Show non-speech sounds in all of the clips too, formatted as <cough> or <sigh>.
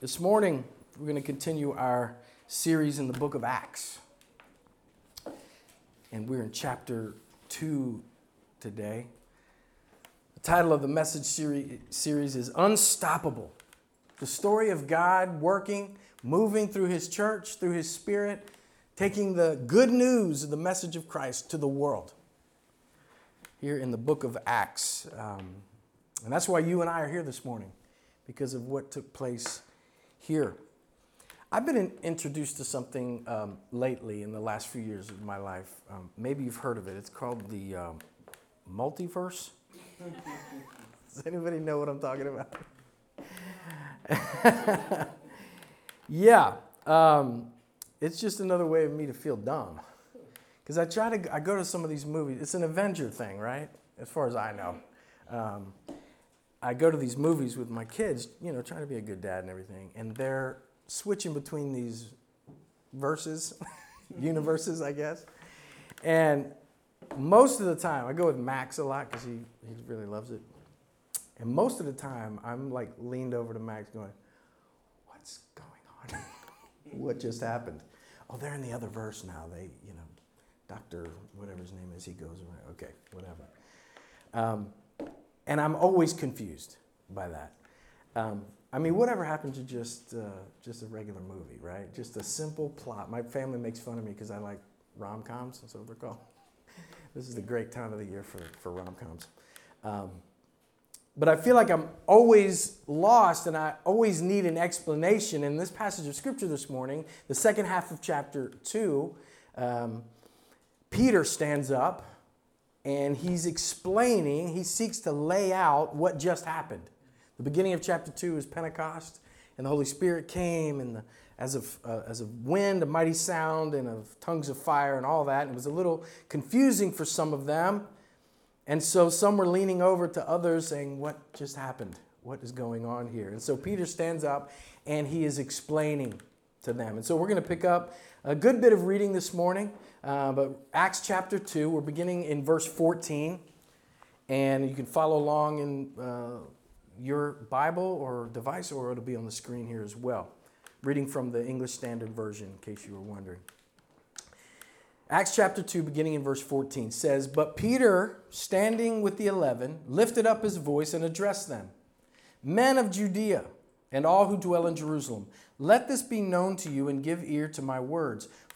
This morning, we're going to continue our series in the book of Acts. And we're in chapter 2 today. The title of the message series is Unstoppable. The story of God working, moving through His church, through His Spirit, taking the good news of the message of Christ to the world. Here in the book of Acts. Um, and that's why you and I are here this morning, because of what took place here. I've been in, introduced to something um, lately in the last few years of my life. Um, maybe you've heard of it. It's called the um, multiverse. <laughs> Does anybody know what I'm talking about? <laughs> yeah, um, it's just another way of me to feel dumb. Because I try to, I go to some of these movies. It's an Avenger thing, right? As far as I know. I go to these movies with my kids, you know, trying to be a good dad and everything, and they're switching between these verses, <laughs> universes, I guess. And most of the time, I go with Max a lot because he, he really loves it. And most of the time, I'm like leaned over to Max going, What's going on? <laughs> what just happened? Oh, they're in the other verse now. They, you know, Dr. whatever his name is, he goes, okay, whatever. Um, and I'm always confused by that. Um, I mean, whatever happened to just uh, just a regular movie, right? Just a simple plot. My family makes fun of me because I like rom coms, that's what they're called. <laughs> this is the great time of the year for, for rom coms. Um, but I feel like I'm always lost and I always need an explanation. In this passage of scripture this morning, the second half of chapter 2, um, Peter stands up and he's explaining, he seeks to lay out what just happened. The beginning of chapter 2 is Pentecost, and the Holy Spirit came, and the, as, of, uh, as a wind, a mighty sound, and of tongues of fire, and all that. And it was a little confusing for some of them. And so some were leaning over to others saying, What just happened? What is going on here? And so Peter stands up and he is explaining to them. And so we're going to pick up a good bit of reading this morning. Uh, but Acts chapter 2, we're beginning in verse 14. And you can follow along in uh, your Bible or device, or it'll be on the screen here as well. Reading from the English Standard Version, in case you were wondering. Acts chapter 2, beginning in verse 14, says, But Peter, standing with the eleven, lifted up his voice and addressed them Men of Judea, and all who dwell in Jerusalem, let this be known to you and give ear to my words.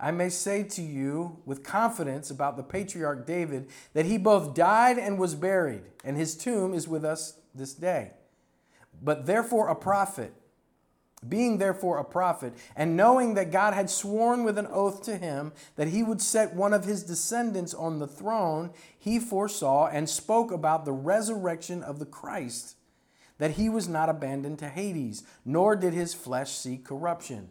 I may say to you with confidence about the patriarch David that he both died and was buried, and his tomb is with us this day. But therefore, a prophet, being therefore a prophet, and knowing that God had sworn with an oath to him that he would set one of his descendants on the throne, he foresaw and spoke about the resurrection of the Christ that he was not abandoned to Hades, nor did his flesh see corruption.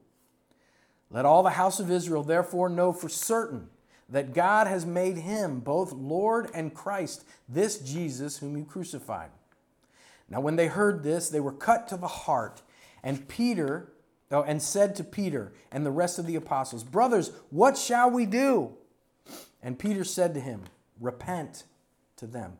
Let all the house of Israel therefore know for certain that God has made him both Lord and Christ, this Jesus whom you crucified. Now, when they heard this, they were cut to the heart, and Peter, oh, and said to Peter and the rest of the apostles, Brothers, what shall we do? And Peter said to him, Repent to them.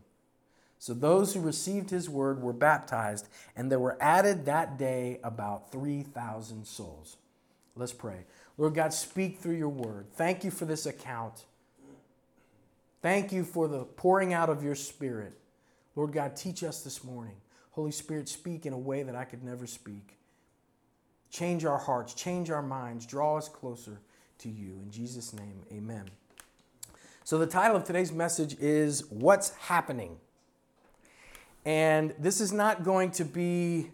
So those who received his word were baptized, and there were added that day about 3,000 souls. Let's pray. Lord God, speak through your word. Thank you for this account. Thank you for the pouring out of your spirit. Lord God, teach us this morning. Holy Spirit, speak in a way that I could never speak. Change our hearts, change our minds, draw us closer to you. In Jesus' name, amen. So, the title of today's message is What's Happening? And this is not going to be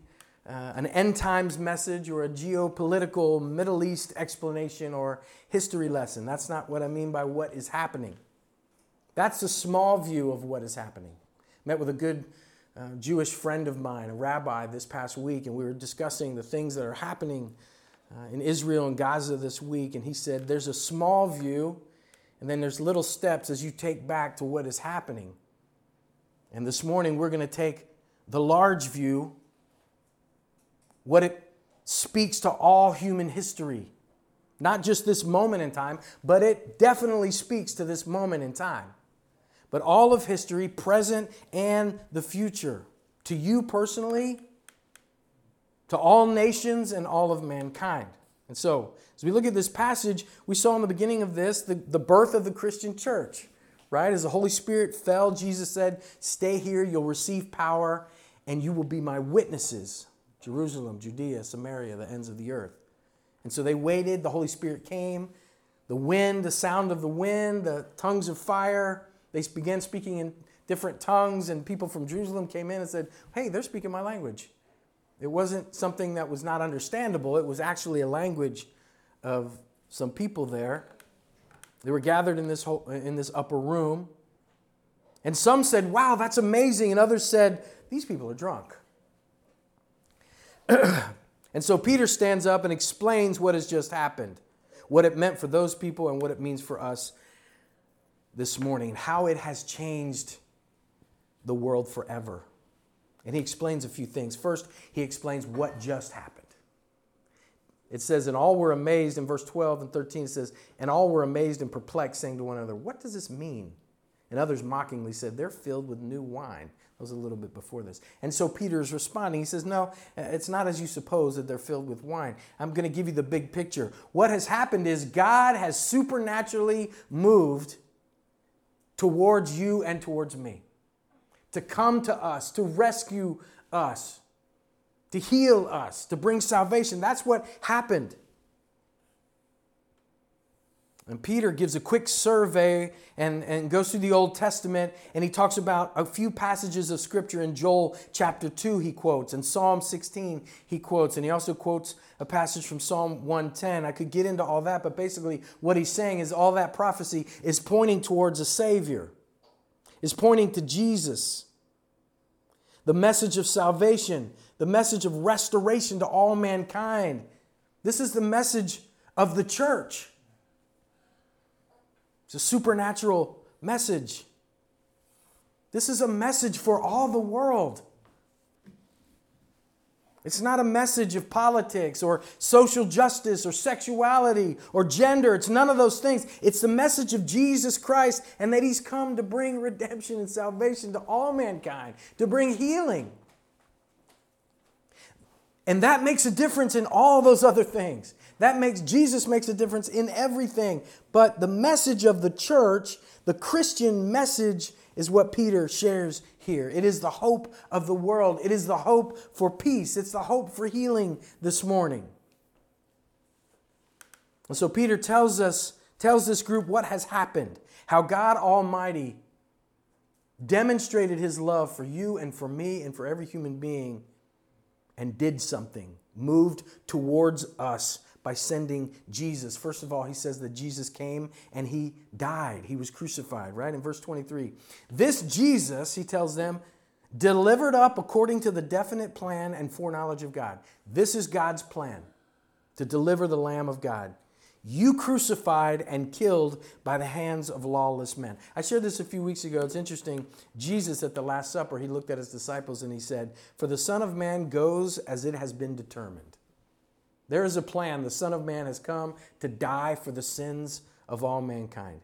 uh, an end times message or a geopolitical Middle East explanation or history lesson. That's not what I mean by what is happening. That's a small view of what is happening. Met with a good uh, Jewish friend of mine, a rabbi, this past week, and we were discussing the things that are happening uh, in Israel and Gaza this week. And he said, There's a small view, and then there's little steps as you take back to what is happening. And this morning we're going to take the large view, what it speaks to all human history. Not just this moment in time, but it definitely speaks to this moment in time. But all of history, present and the future. To you personally, to all nations and all of mankind. And so, as we look at this passage, we saw in the beginning of this the, the birth of the Christian church right? As the Holy Spirit fell, Jesus said, Stay here, you'll receive power, and you will be my witnesses. Jerusalem, Judea, Samaria, the ends of the earth. And so they waited, the Holy Spirit came, the wind, the sound of the wind, the tongues of fire. They began speaking in different tongues, and people from Jerusalem came in and said, Hey, they're speaking my language. It wasn't something that was not understandable, it was actually a language of some people there. They were gathered in this, whole, in this upper room. And some said, Wow, that's amazing. And others said, These people are drunk. <clears throat> and so Peter stands up and explains what has just happened, what it meant for those people, and what it means for us this morning, how it has changed the world forever. And he explains a few things. First, he explains what just happened. It says, and all were amazed in verse 12 and 13. It says, and all were amazed and perplexed, saying to one another, What does this mean? And others mockingly said, They're filled with new wine. That was a little bit before this. And so Peter is responding. He says, No, uh, it's not as you suppose that they're filled with wine. I'm going to give you the big picture. What has happened is God has supernaturally moved towards you and towards me to come to us, to rescue us to heal us, to bring salvation. That's what happened. And Peter gives a quick survey and, and goes through the Old Testament and he talks about a few passages of Scripture in Joel chapter 2, he quotes, and Psalm 16, he quotes, and he also quotes a passage from Psalm 110. I could get into all that, but basically what he's saying is all that prophecy is pointing towards a Savior, is pointing to Jesus. The message of salvation the message of restoration to all mankind. This is the message of the church. It's a supernatural message. This is a message for all the world. It's not a message of politics or social justice or sexuality or gender. It's none of those things. It's the message of Jesus Christ and that He's come to bring redemption and salvation to all mankind, to bring healing. And that makes a difference in all those other things. That makes Jesus makes a difference in everything. But the message of the church, the Christian message, is what Peter shares here. It is the hope of the world. It is the hope for peace. It's the hope for healing this morning. And so Peter tells us, tells this group what has happened, how God Almighty demonstrated his love for you and for me and for every human being and did something, moved towards us by sending Jesus. First of all, he says that Jesus came and he died. He was crucified, right? In verse 23. This Jesus, he tells them, delivered up according to the definite plan and foreknowledge of God. This is God's plan to deliver the Lamb of God you crucified and killed by the hands of lawless men. I shared this a few weeks ago. It's interesting. Jesus at the Last Supper, he looked at his disciples and he said, For the Son of Man goes as it has been determined. There is a plan. The Son of Man has come to die for the sins of all mankind.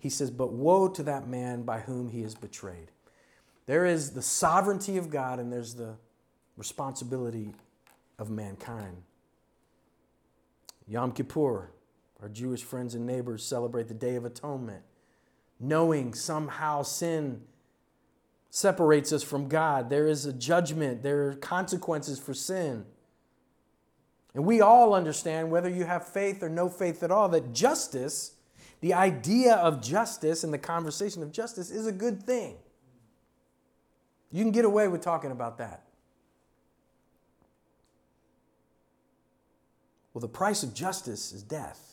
He says, But woe to that man by whom he is betrayed. There is the sovereignty of God and there's the responsibility of mankind. Yom Kippur, our Jewish friends and neighbors celebrate the Day of Atonement, knowing somehow sin separates us from God. There is a judgment, there are consequences for sin. And we all understand, whether you have faith or no faith at all, that justice, the idea of justice and the conversation of justice, is a good thing. You can get away with talking about that. Well, the price of justice is death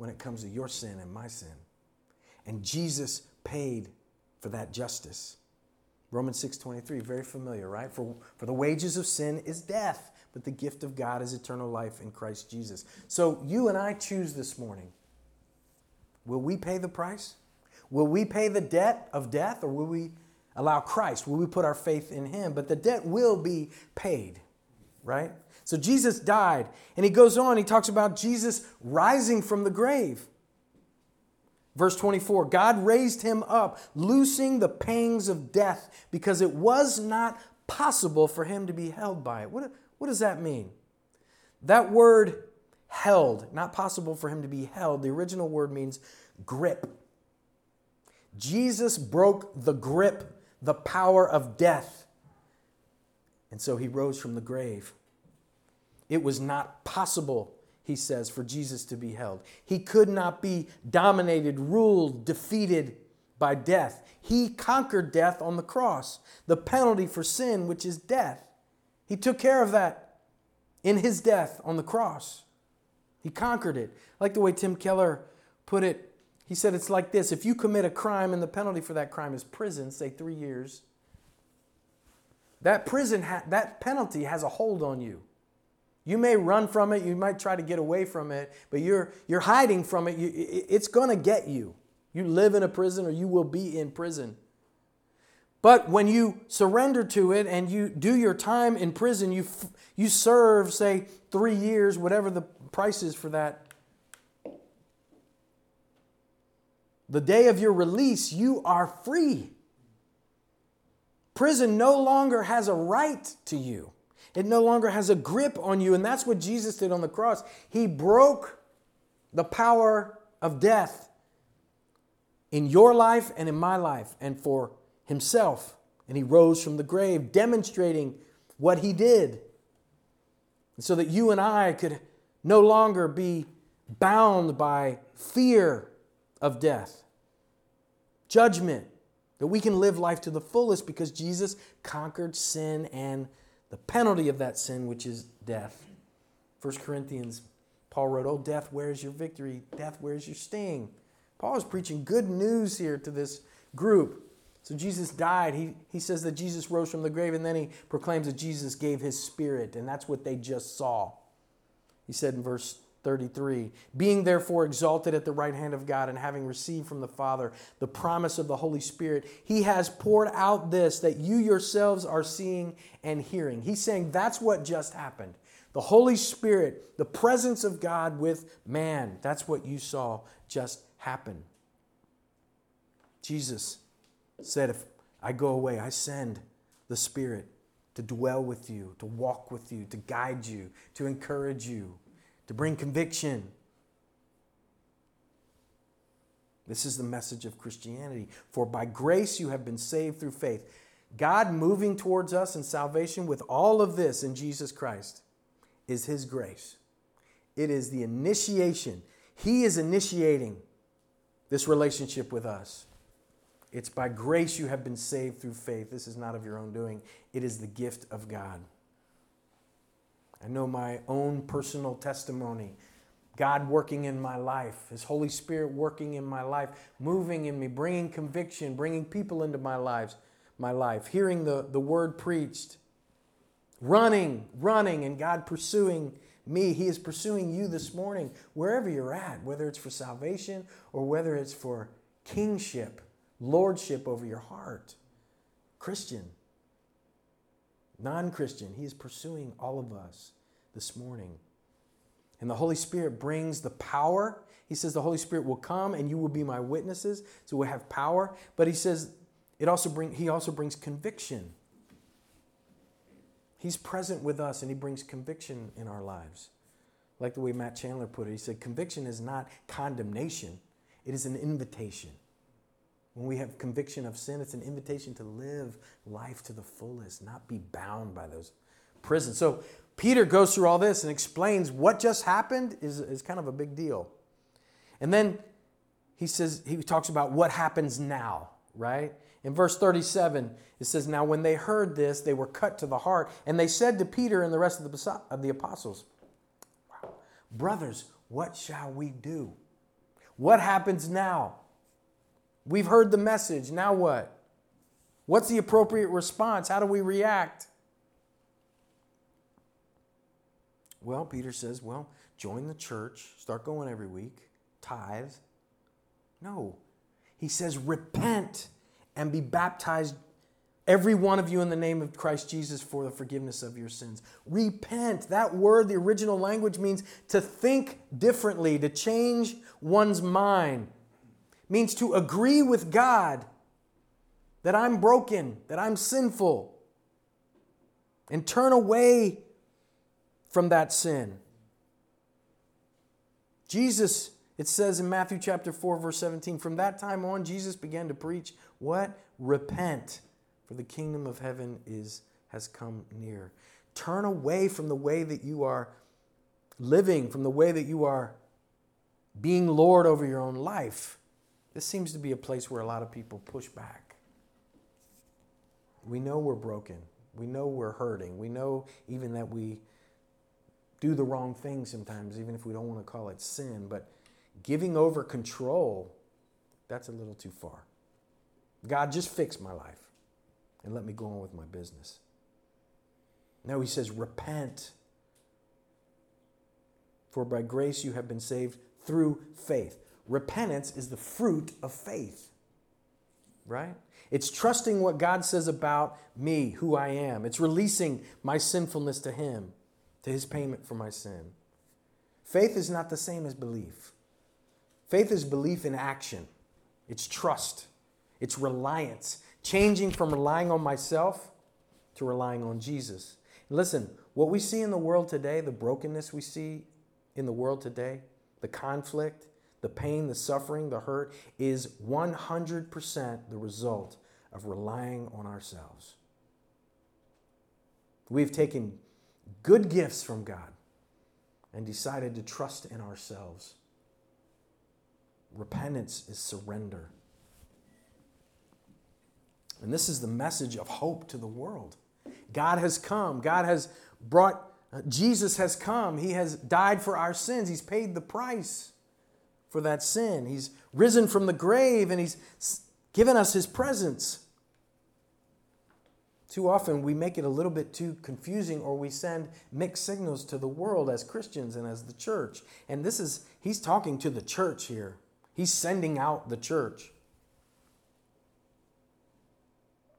when it comes to your sin and my sin. And Jesus paid for that justice. Romans 6:23, very familiar, right? For, for the wages of sin is death, but the gift of God is eternal life in Christ Jesus. So you and I choose this morning. Will we pay the price? Will we pay the debt of death or will we allow Christ? Will we put our faith in him? But the debt will be paid, right? So Jesus died. And he goes on, he talks about Jesus rising from the grave. Verse 24 God raised him up, loosing the pangs of death, because it was not possible for him to be held by it. What, what does that mean? That word held, not possible for him to be held, the original word means grip. Jesus broke the grip, the power of death. And so he rose from the grave. It was not possible, he says, for Jesus to be held. He could not be dominated, ruled, defeated by death. He conquered death on the cross, the penalty for sin, which is death. He took care of that in his death on the cross. He conquered it. I like the way Tim Keller put it. He said it's like this if you commit a crime and the penalty for that crime is prison, say three years, that prison, ha- that penalty has a hold on you. You may run from it, you might try to get away from it, but you're, you're hiding from it. You, it's going to get you. You live in a prison or you will be in prison. But when you surrender to it and you do your time in prison, you, you serve, say, three years, whatever the price is for that. The day of your release, you are free. Prison no longer has a right to you. It no longer has a grip on you. And that's what Jesus did on the cross. He broke the power of death in your life and in my life and for himself. And he rose from the grave, demonstrating what he did. So that you and I could no longer be bound by fear of death, judgment, that we can live life to the fullest because Jesus conquered sin and the penalty of that sin, which is death. 1 Corinthians, Paul wrote, Oh, death, where's your victory? Death, where's your sting? Paul is preaching good news here to this group. So Jesus died. He, he says that Jesus rose from the grave, and then he proclaims that Jesus gave his spirit, and that's what they just saw. He said in verse 33. Being therefore exalted at the right hand of God and having received from the Father the promise of the Holy Spirit, he has poured out this that you yourselves are seeing and hearing. He's saying that's what just happened. The Holy Spirit, the presence of God with man, that's what you saw just happen. Jesus said, If I go away, I send the Spirit to dwell with you, to walk with you, to guide you, to encourage you to bring conviction. This is the message of Christianity. For by grace you have been saved through faith. God moving towards us in salvation with all of this in Jesus Christ is His grace. It is the initiation. He is initiating this relationship with us. It's by grace you have been saved through faith. This is not of your own doing, it is the gift of God. I know my own personal testimony. God working in my life, His Holy Spirit working in my life, moving in me, bringing conviction, bringing people into my lives, my life, hearing the, the word preached, running, running, and God pursuing me. He is pursuing you this morning, wherever you're at, whether it's for salvation or whether it's for kingship, lordship over your heart. Christian, non Christian. He is pursuing all of us this morning. And the Holy Spirit brings the power. He says the Holy Spirit will come and you will be my witnesses. So we'll have power. But he says it also bring, he also brings conviction. He's present with us and he brings conviction in our lives. Like the way Matt Chandler put it, he said, Conviction is not condemnation, it is an invitation. When we have conviction of sin, it's an invitation to live life to the fullest, not be bound by those prisons. So Peter goes through all this and explains what just happened is, is kind of a big deal. And then he says, he talks about what happens now, right? In verse 37, it says, Now when they heard this, they were cut to the heart, and they said to Peter and the rest of the, of the apostles, Brothers, what shall we do? What happens now? We've heard the message. Now what? What's the appropriate response? How do we react? Well, Peter says, well, join the church, start going every week, tithe. No. He says, repent and be baptized, every one of you, in the name of Christ Jesus for the forgiveness of your sins. Repent. That word, the original language, means to think differently, to change one's mind means to agree with God that I'm broken, that I'm sinful, and turn away from that sin. Jesus, it says in Matthew chapter 4, verse 17, from that time on, Jesus began to preach what? Repent, for the kingdom of heaven is has come near. Turn away from the way that you are living, from the way that you are being Lord over your own life. This seems to be a place where a lot of people push back. We know we're broken. We know we're hurting. We know even that we do the wrong thing sometimes, even if we don't want to call it sin. But giving over control, that's a little too far. God, just fix my life and let me go on with my business. No, he says, repent. For by grace you have been saved through faith. Repentance is the fruit of faith, right? It's trusting what God says about me, who I am. It's releasing my sinfulness to Him, to His payment for my sin. Faith is not the same as belief. Faith is belief in action, it's trust, it's reliance, changing from relying on myself to relying on Jesus. Listen, what we see in the world today, the brokenness we see in the world today, the conflict, the pain, the suffering, the hurt is 100% the result of relying on ourselves. We've taken good gifts from God and decided to trust in ourselves. Repentance is surrender. And this is the message of hope to the world. God has come. God has brought, uh, Jesus has come. He has died for our sins. He's paid the price for that sin. He's risen from the grave and He's given us His presence. Too often we make it a little bit too confusing or we send mixed signals to the world as Christians and as the church. And this is, he's talking to the church here. He's sending out the church.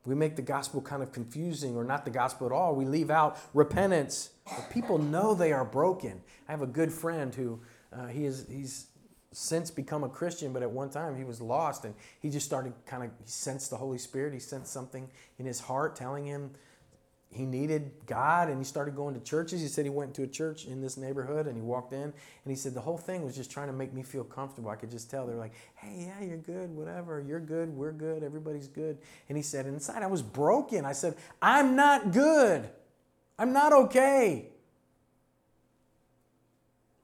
We make the gospel kind of confusing or not the gospel at all. We leave out repentance. But people know they are broken. I have a good friend who uh, he is he's since become a Christian, but at one time he was lost and he just started kind of, he sensed the Holy Spirit. He sensed something in his heart telling him he needed God and he started going to churches. He said he went to a church in this neighborhood and he walked in and he said the whole thing was just trying to make me feel comfortable. I could just tell they're like, hey, yeah, you're good, whatever, you're good, we're good, everybody's good. And he said, inside I was broken. I said, I'm not good. I'm not okay.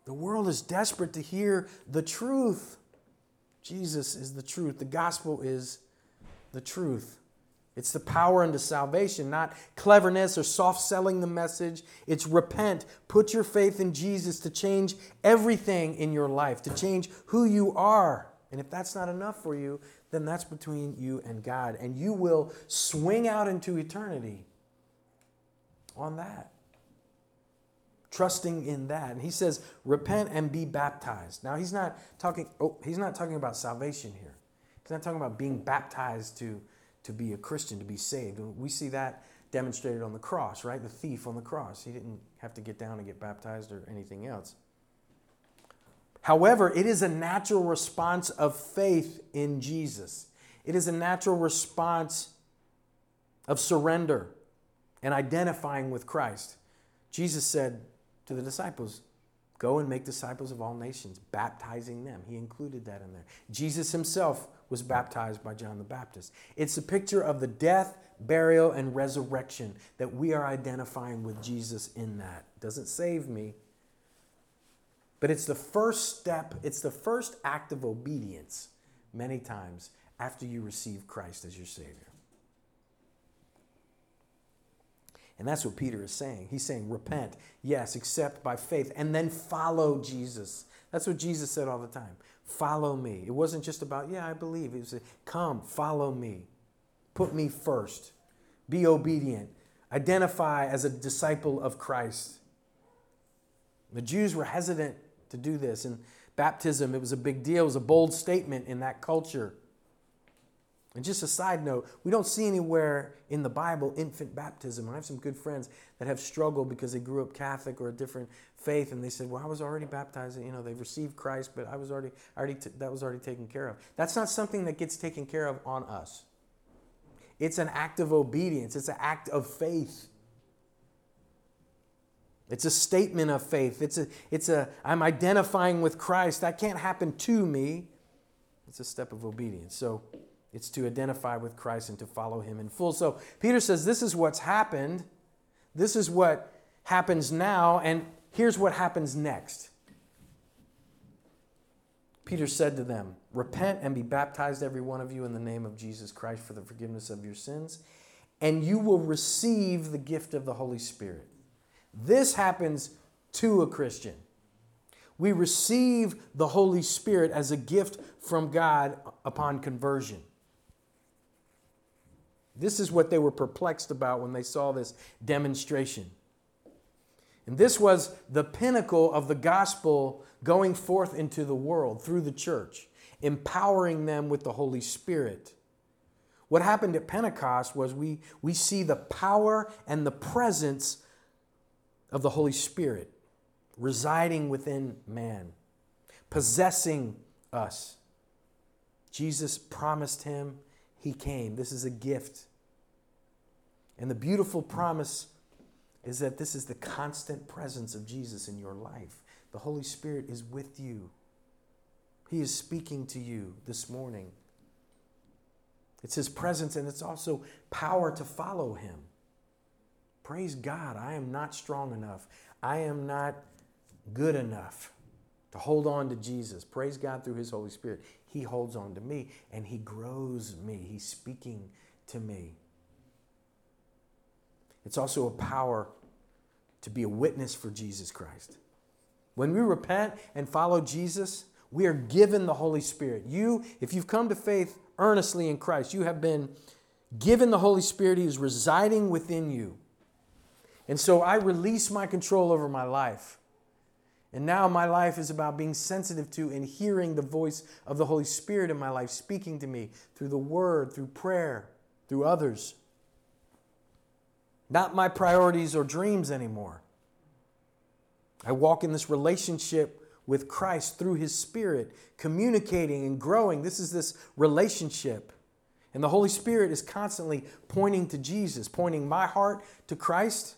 The world is desperate to hear the truth. Jesus is the truth. The gospel is the truth. It's the power unto salvation, not cleverness or soft selling the message. It's repent. Put your faith in Jesus to change everything in your life, to change who you are. And if that's not enough for you, then that's between you and God. And you will swing out into eternity on that trusting in that. And he says, repent and be baptized. Now he's not talking, oh, he's not talking about salvation here. He's not talking about being baptized to, to be a Christian, to be saved. We see that demonstrated on the cross, right? The thief on the cross. He didn't have to get down and get baptized or anything else. However, it is a natural response of faith in Jesus. It is a natural response of surrender and identifying with Christ. Jesus said, to the disciples go and make disciples of all nations, baptizing them. He included that in there. Jesus himself was baptized by John the Baptist. It's a picture of the death, burial, and resurrection that we are identifying with Jesus in that. Doesn't save me, but it's the first step, it's the first act of obedience many times after you receive Christ as your Savior. And that's what Peter is saying. He's saying, repent, yes, accept by faith, and then follow Jesus. That's what Jesus said all the time. Follow me. It wasn't just about, yeah, I believe. It was, come, follow me. Put me first. Be obedient. Identify as a disciple of Christ. The Jews were hesitant to do this. And baptism, it was a big deal. It was a bold statement in that culture. And just a side note, we don't see anywhere in the Bible infant baptism. I have some good friends that have struggled because they grew up Catholic or a different faith, and they said, "Well, I was already baptized. You know, they've received Christ, but I was already, already t- that was already taken care of." That's not something that gets taken care of on us. It's an act of obedience. It's an act of faith. It's a statement of faith. It's a, it's a, I'm identifying with Christ. That can't happen to me. It's a step of obedience. So it's to identify with Christ and to follow him in full. So Peter says, This is what's happened. This is what happens now. And here's what happens next. Peter said to them, Repent and be baptized, every one of you, in the name of Jesus Christ for the forgiveness of your sins, and you will receive the gift of the Holy Spirit. This happens to a Christian. We receive the Holy Spirit as a gift from God upon conversion. This is what they were perplexed about when they saw this demonstration. And this was the pinnacle of the gospel going forth into the world through the church, empowering them with the Holy Spirit. What happened at Pentecost was we, we see the power and the presence of the Holy Spirit residing within man, possessing us. Jesus promised him, he came. This is a gift. And the beautiful promise is that this is the constant presence of Jesus in your life. The Holy Spirit is with you, He is speaking to you this morning. It's His presence and it's also power to follow Him. Praise God, I am not strong enough. I am not good enough to hold on to Jesus. Praise God through His Holy Spirit. He holds on to me and He grows me. He's speaking to me. It's also a power to be a witness for Jesus Christ. When we repent and follow Jesus, we are given the Holy Spirit. You, if you've come to faith earnestly in Christ, you have been given the Holy Spirit, He is residing within you. And so I release my control over my life. And now my life is about being sensitive to and hearing the voice of the Holy Spirit in my life speaking to me through the Word, through prayer, through others. Not my priorities or dreams anymore. I walk in this relationship with Christ through His Spirit, communicating and growing. This is this relationship. And the Holy Spirit is constantly pointing to Jesus, pointing my heart to Christ,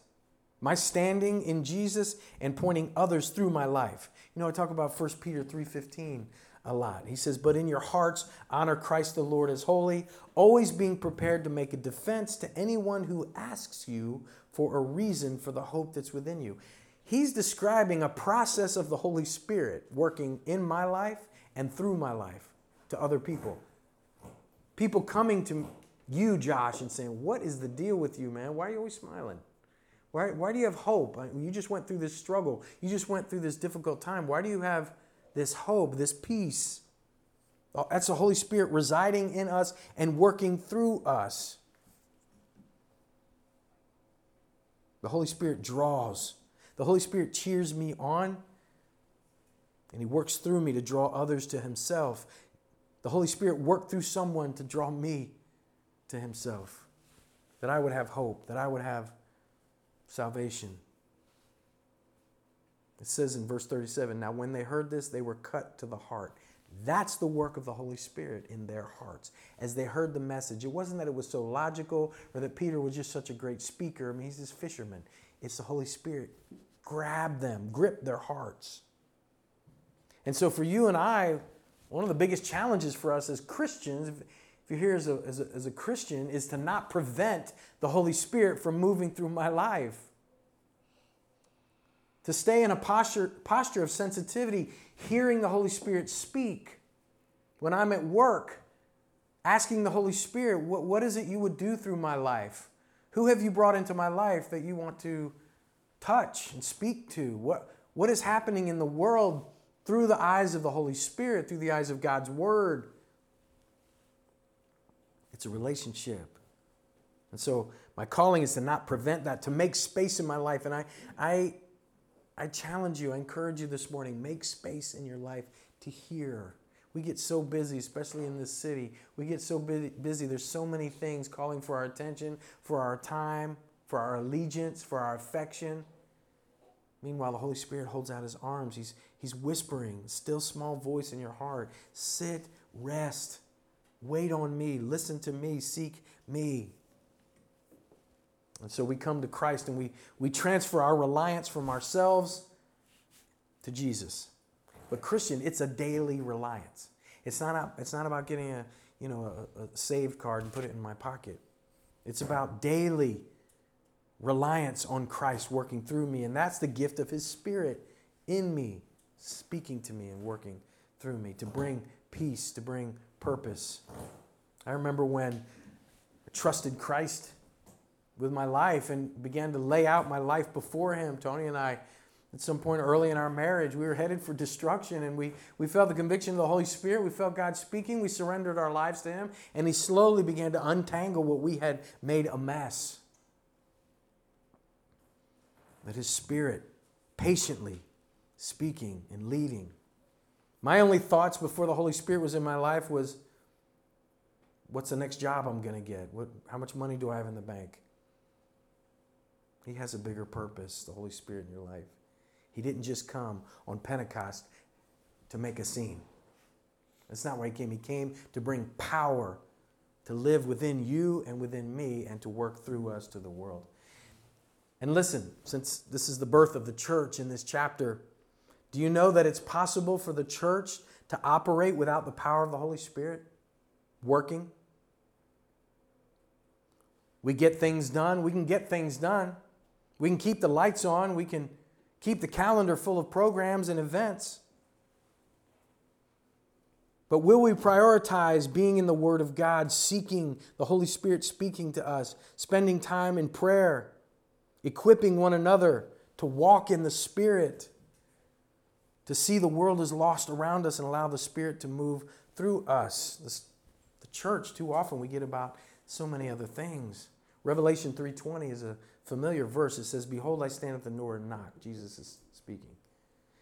my standing in Jesus, and pointing others through my life. You know, I talk about 1 Peter 3:15 a lot. He says, But in your hearts, honor Christ the Lord as holy, always being prepared to make a defense to anyone who asks you for a reason for the hope that's within you. He's describing a process of the Holy Spirit working in my life and through my life to other people. People coming to you, Josh, and saying, What is the deal with you, man? Why are you always smiling? Why, why do you have hope? You just went through this struggle. You just went through this difficult time. Why do you have this hope, this peace? Oh, that's the Holy Spirit residing in us and working through us. The Holy Spirit draws the Holy Spirit cheers me on, and He works through me to draw others to Himself. The Holy Spirit worked through someone to draw me to Himself, that I would have hope, that I would have salvation. It says in verse 37 Now, when they heard this, they were cut to the heart. That's the work of the Holy Spirit in their hearts. As they heard the message, it wasn't that it was so logical or that Peter was just such a great speaker. I mean, he's this fisherman. It's the Holy Spirit grab them, grip their hearts. And so, for you and I, one of the biggest challenges for us as Christians, if, you're here as a, as, a, as a Christian, is to not prevent the Holy Spirit from moving through my life. To stay in a posture, posture of sensitivity, hearing the Holy Spirit speak. When I'm at work, asking the Holy Spirit, what, what is it you would do through my life? Who have you brought into my life that you want to touch and speak to? What, what is happening in the world through the eyes of the Holy Spirit, through the eyes of God's Word? It's a relationship. And so my calling is to not prevent that, to make space in my life. And I, I, I challenge you, I encourage you this morning, make space in your life to hear. We get so busy, especially in this city. We get so busy. There's so many things calling for our attention, for our time, for our allegiance, for our affection. Meanwhile, the Holy Spirit holds out his arms. He's, he's whispering, still small voice in your heart. Sit, rest, wait on me, listen to me, seek me. And so we come to Christ and we, we transfer our reliance from ourselves to Jesus. But Christian, it's a daily reliance. It's not, a, it's not about getting a, you know, a, a saved card and put it in my pocket. It's about daily reliance on Christ working through me. And that's the gift of His Spirit in me, speaking to me and working through me to bring peace, to bring purpose. I remember when I trusted Christ with my life and began to lay out my life before Him. Tony and I, at some point early in our marriage, we were headed for destruction and we, we felt the conviction of the Holy Spirit. We felt God speaking. We surrendered our lives to Him and He slowly began to untangle what we had made a mess but His Spirit patiently speaking and leading. My only thoughts before the Holy Spirit was in my life was, what's the next job I'm going to get? What, how much money do I have in the bank? He has a bigger purpose, the Holy Spirit in your life. He didn't just come on Pentecost to make a scene. That's not why he came. He came to bring power to live within you and within me and to work through us to the world. And listen, since this is the birth of the church in this chapter, do you know that it's possible for the church to operate without the power of the Holy Spirit working? We get things done. We can get things done. We can keep the lights on. We can keep the calendar full of programs and events. But will we prioritize being in the Word of God, seeking the Holy Spirit speaking to us, spending time in prayer? equipping one another to walk in the Spirit, to see the world is lost around us and allow the Spirit to move through us. the church, too often, we get about so many other things. Revelation 3:20 is a familiar verse. It says, "Behold, I stand at the door and knock." Jesus is speaking.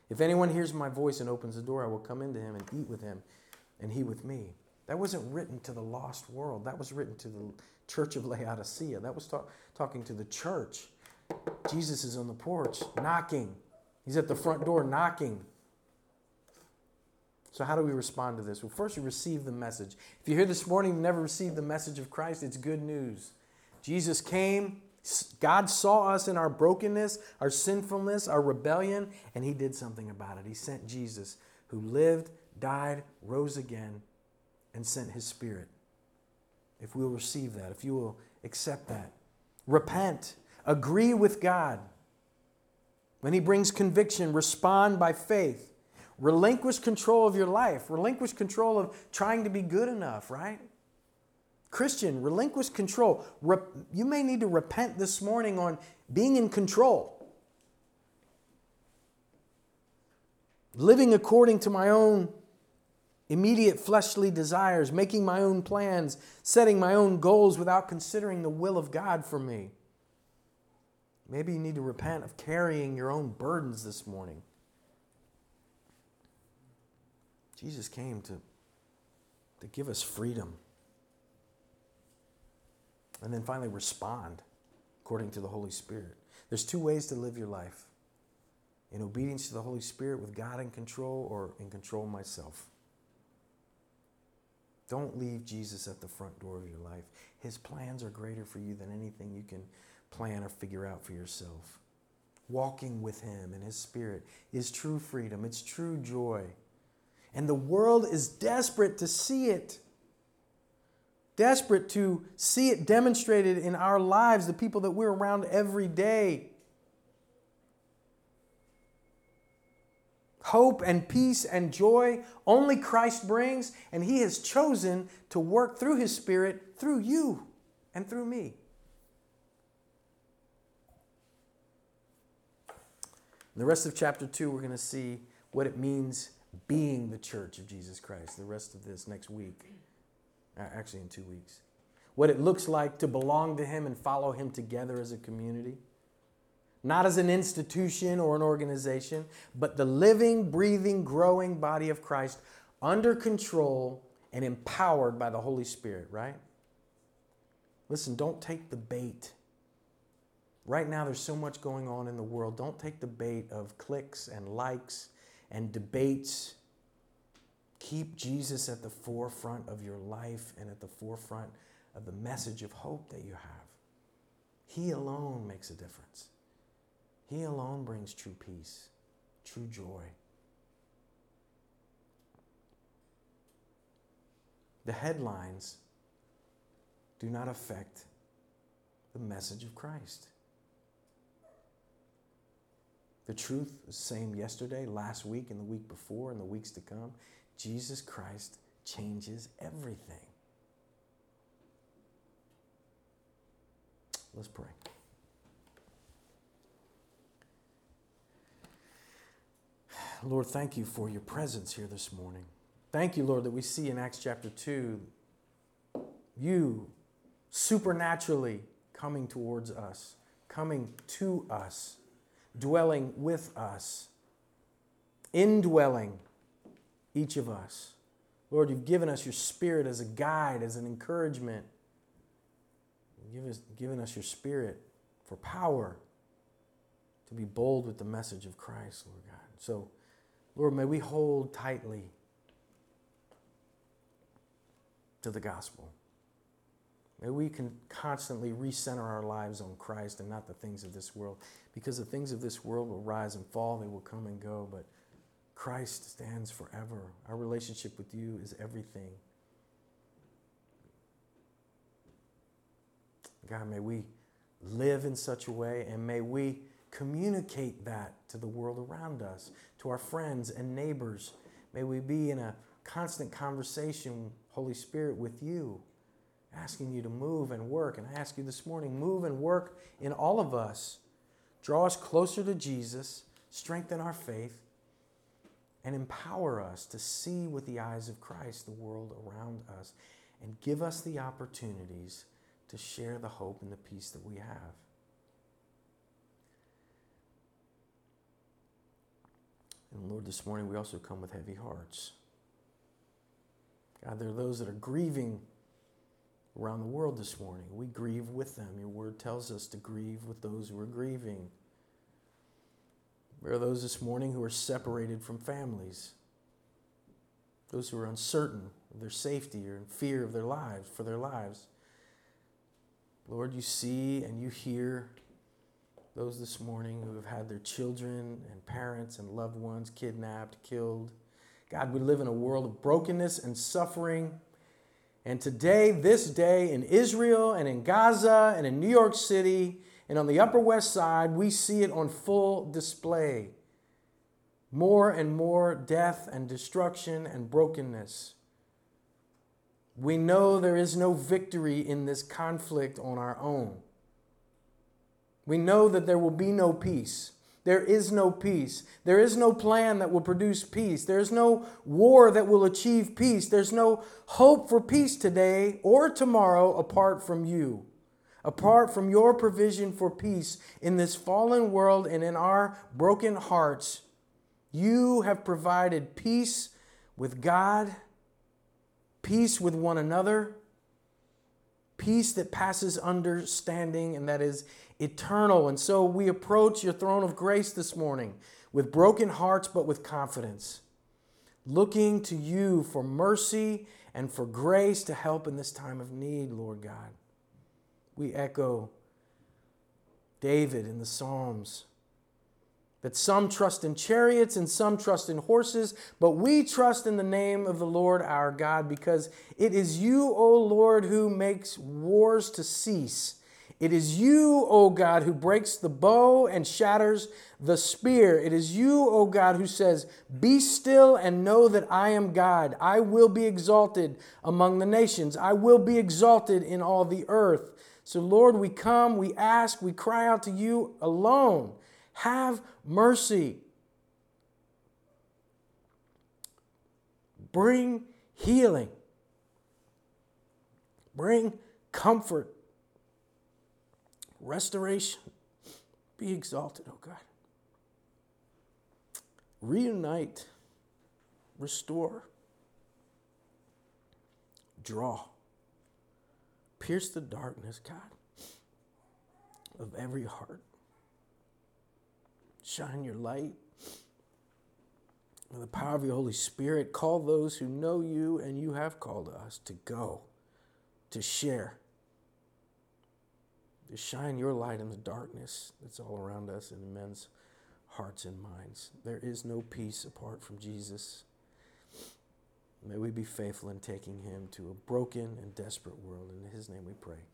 If anyone hears my voice and opens the door, I will come into him and eat with him, and he with me. That wasn't written to the lost world. That was written to the church of Laodicea. That was talk, talking to the church. Jesus is on the porch knocking. He's at the front door knocking. So, how do we respond to this? Well, first, we receive the message. If you're here this morning and never received the message of Christ, it's good news. Jesus came, God saw us in our brokenness, our sinfulness, our rebellion, and He did something about it. He sent Jesus, who lived, died, rose again, and sent His Spirit. If we will receive that, if you will accept that, repent, agree with God. When He brings conviction, respond by faith. Relinquish control of your life. Relinquish control of trying to be good enough, right? Christian, relinquish control. you may need to repent this morning on being in control. Living according to my own immediate fleshly desires, making my own plans, setting my own goals without considering the will of God for me. Maybe you need to repent of carrying your own burdens this morning. Jesus came to, to give us freedom. And then finally, respond according to the Holy Spirit. There's two ways to live your life in obedience to the Holy Spirit with God in control or in control myself. Don't leave Jesus at the front door of your life. His plans are greater for you than anything you can plan or figure out for yourself. Walking with Him and His Spirit is true freedom, it's true joy. And the world is desperate to see it. Desperate to see it demonstrated in our lives, the people that we're around every day. Hope and peace and joy only Christ brings, and He has chosen to work through His Spirit through you and through me. In the rest of chapter 2, we're going to see what it means being the church of Jesus Christ. The rest of this next week, actually, in two weeks. What it looks like to belong to Him and follow Him together as a community. Not as an institution or an organization, but the living, breathing, growing body of Christ under control and empowered by the Holy Spirit, right? Listen, don't take the bait. Right now, there's so much going on in the world. Don't take the bait of clicks and likes and debates. Keep Jesus at the forefront of your life and at the forefront of the message of hope that you have. He alone makes a difference. He alone brings true peace, true joy. The headlines do not affect the message of Christ. The truth is same yesterday, last week, and the week before, and the weeks to come. Jesus Christ changes everything. Let's pray. Lord, thank you for your presence here this morning. Thank you, Lord, that we see in Acts chapter 2 you supernaturally coming towards us, coming to us dwelling with us, indwelling each of us. Lord, you've given us your spirit as a guide, as an encouragement. You've given us, given us your spirit for power to be bold with the message of Christ, Lord God. So, Lord, may we hold tightly to the gospel. May we can constantly recenter our lives on Christ and not the things of this world because the things of this world will rise and fall, they will come and go, but Christ stands forever. Our relationship with you is everything. God, may we live in such a way and may we communicate that to the world around us, to our friends and neighbors. May we be in a constant conversation, Holy Spirit, with you, asking you to move and work. And I ask you this morning, move and work in all of us draw us closer to Jesus, strengthen our faith, and empower us to see with the eyes of Christ the world around us, and give us the opportunities to share the hope and the peace that we have. And Lord, this morning we also come with heavy hearts. God, there are those that are grieving around the world this morning. We grieve with them. Your word tells us to grieve with those who are grieving. There are those this morning who are separated from families, those who are uncertain of their safety or in fear of their lives, for their lives. Lord, you see and you hear those this morning who have had their children and parents and loved ones kidnapped, killed. God, we live in a world of brokenness and suffering. And today, this day, in Israel and in Gaza and in New York City and on the Upper West Side, we see it on full display. More and more death and destruction and brokenness. We know there is no victory in this conflict on our own. We know that there will be no peace. There is no peace. There is no plan that will produce peace. There's no war that will achieve peace. There's no hope for peace today or tomorrow apart from you, apart from your provision for peace in this fallen world and in our broken hearts. You have provided peace with God, peace with one another, peace that passes understanding, and that is eternal. And so we approach your throne of grace this morning with broken hearts, but with confidence, looking to you for mercy and for grace to help in this time of need, Lord God. We echo David in the Psalms that some trust in chariots and some trust in horses, but we trust in the name of the Lord our God because it is you, O Lord, who makes wars to cease it is you, O God, who breaks the bow and shatters the spear. It is you, O God, who says, Be still and know that I am God. I will be exalted among the nations, I will be exalted in all the earth. So, Lord, we come, we ask, we cry out to you alone. Have mercy. Bring healing. Bring comfort restoration. Be exalted, oh God. Reunite, restore, draw, pierce the darkness, God, of every heart. Shine your light. With the power of your Holy Spirit, call those who know you and you have called us to go, to share to shine your light in the darkness that's all around us and in men's hearts and minds. There is no peace apart from Jesus. May we be faithful in taking him to a broken and desperate world. In his name we pray.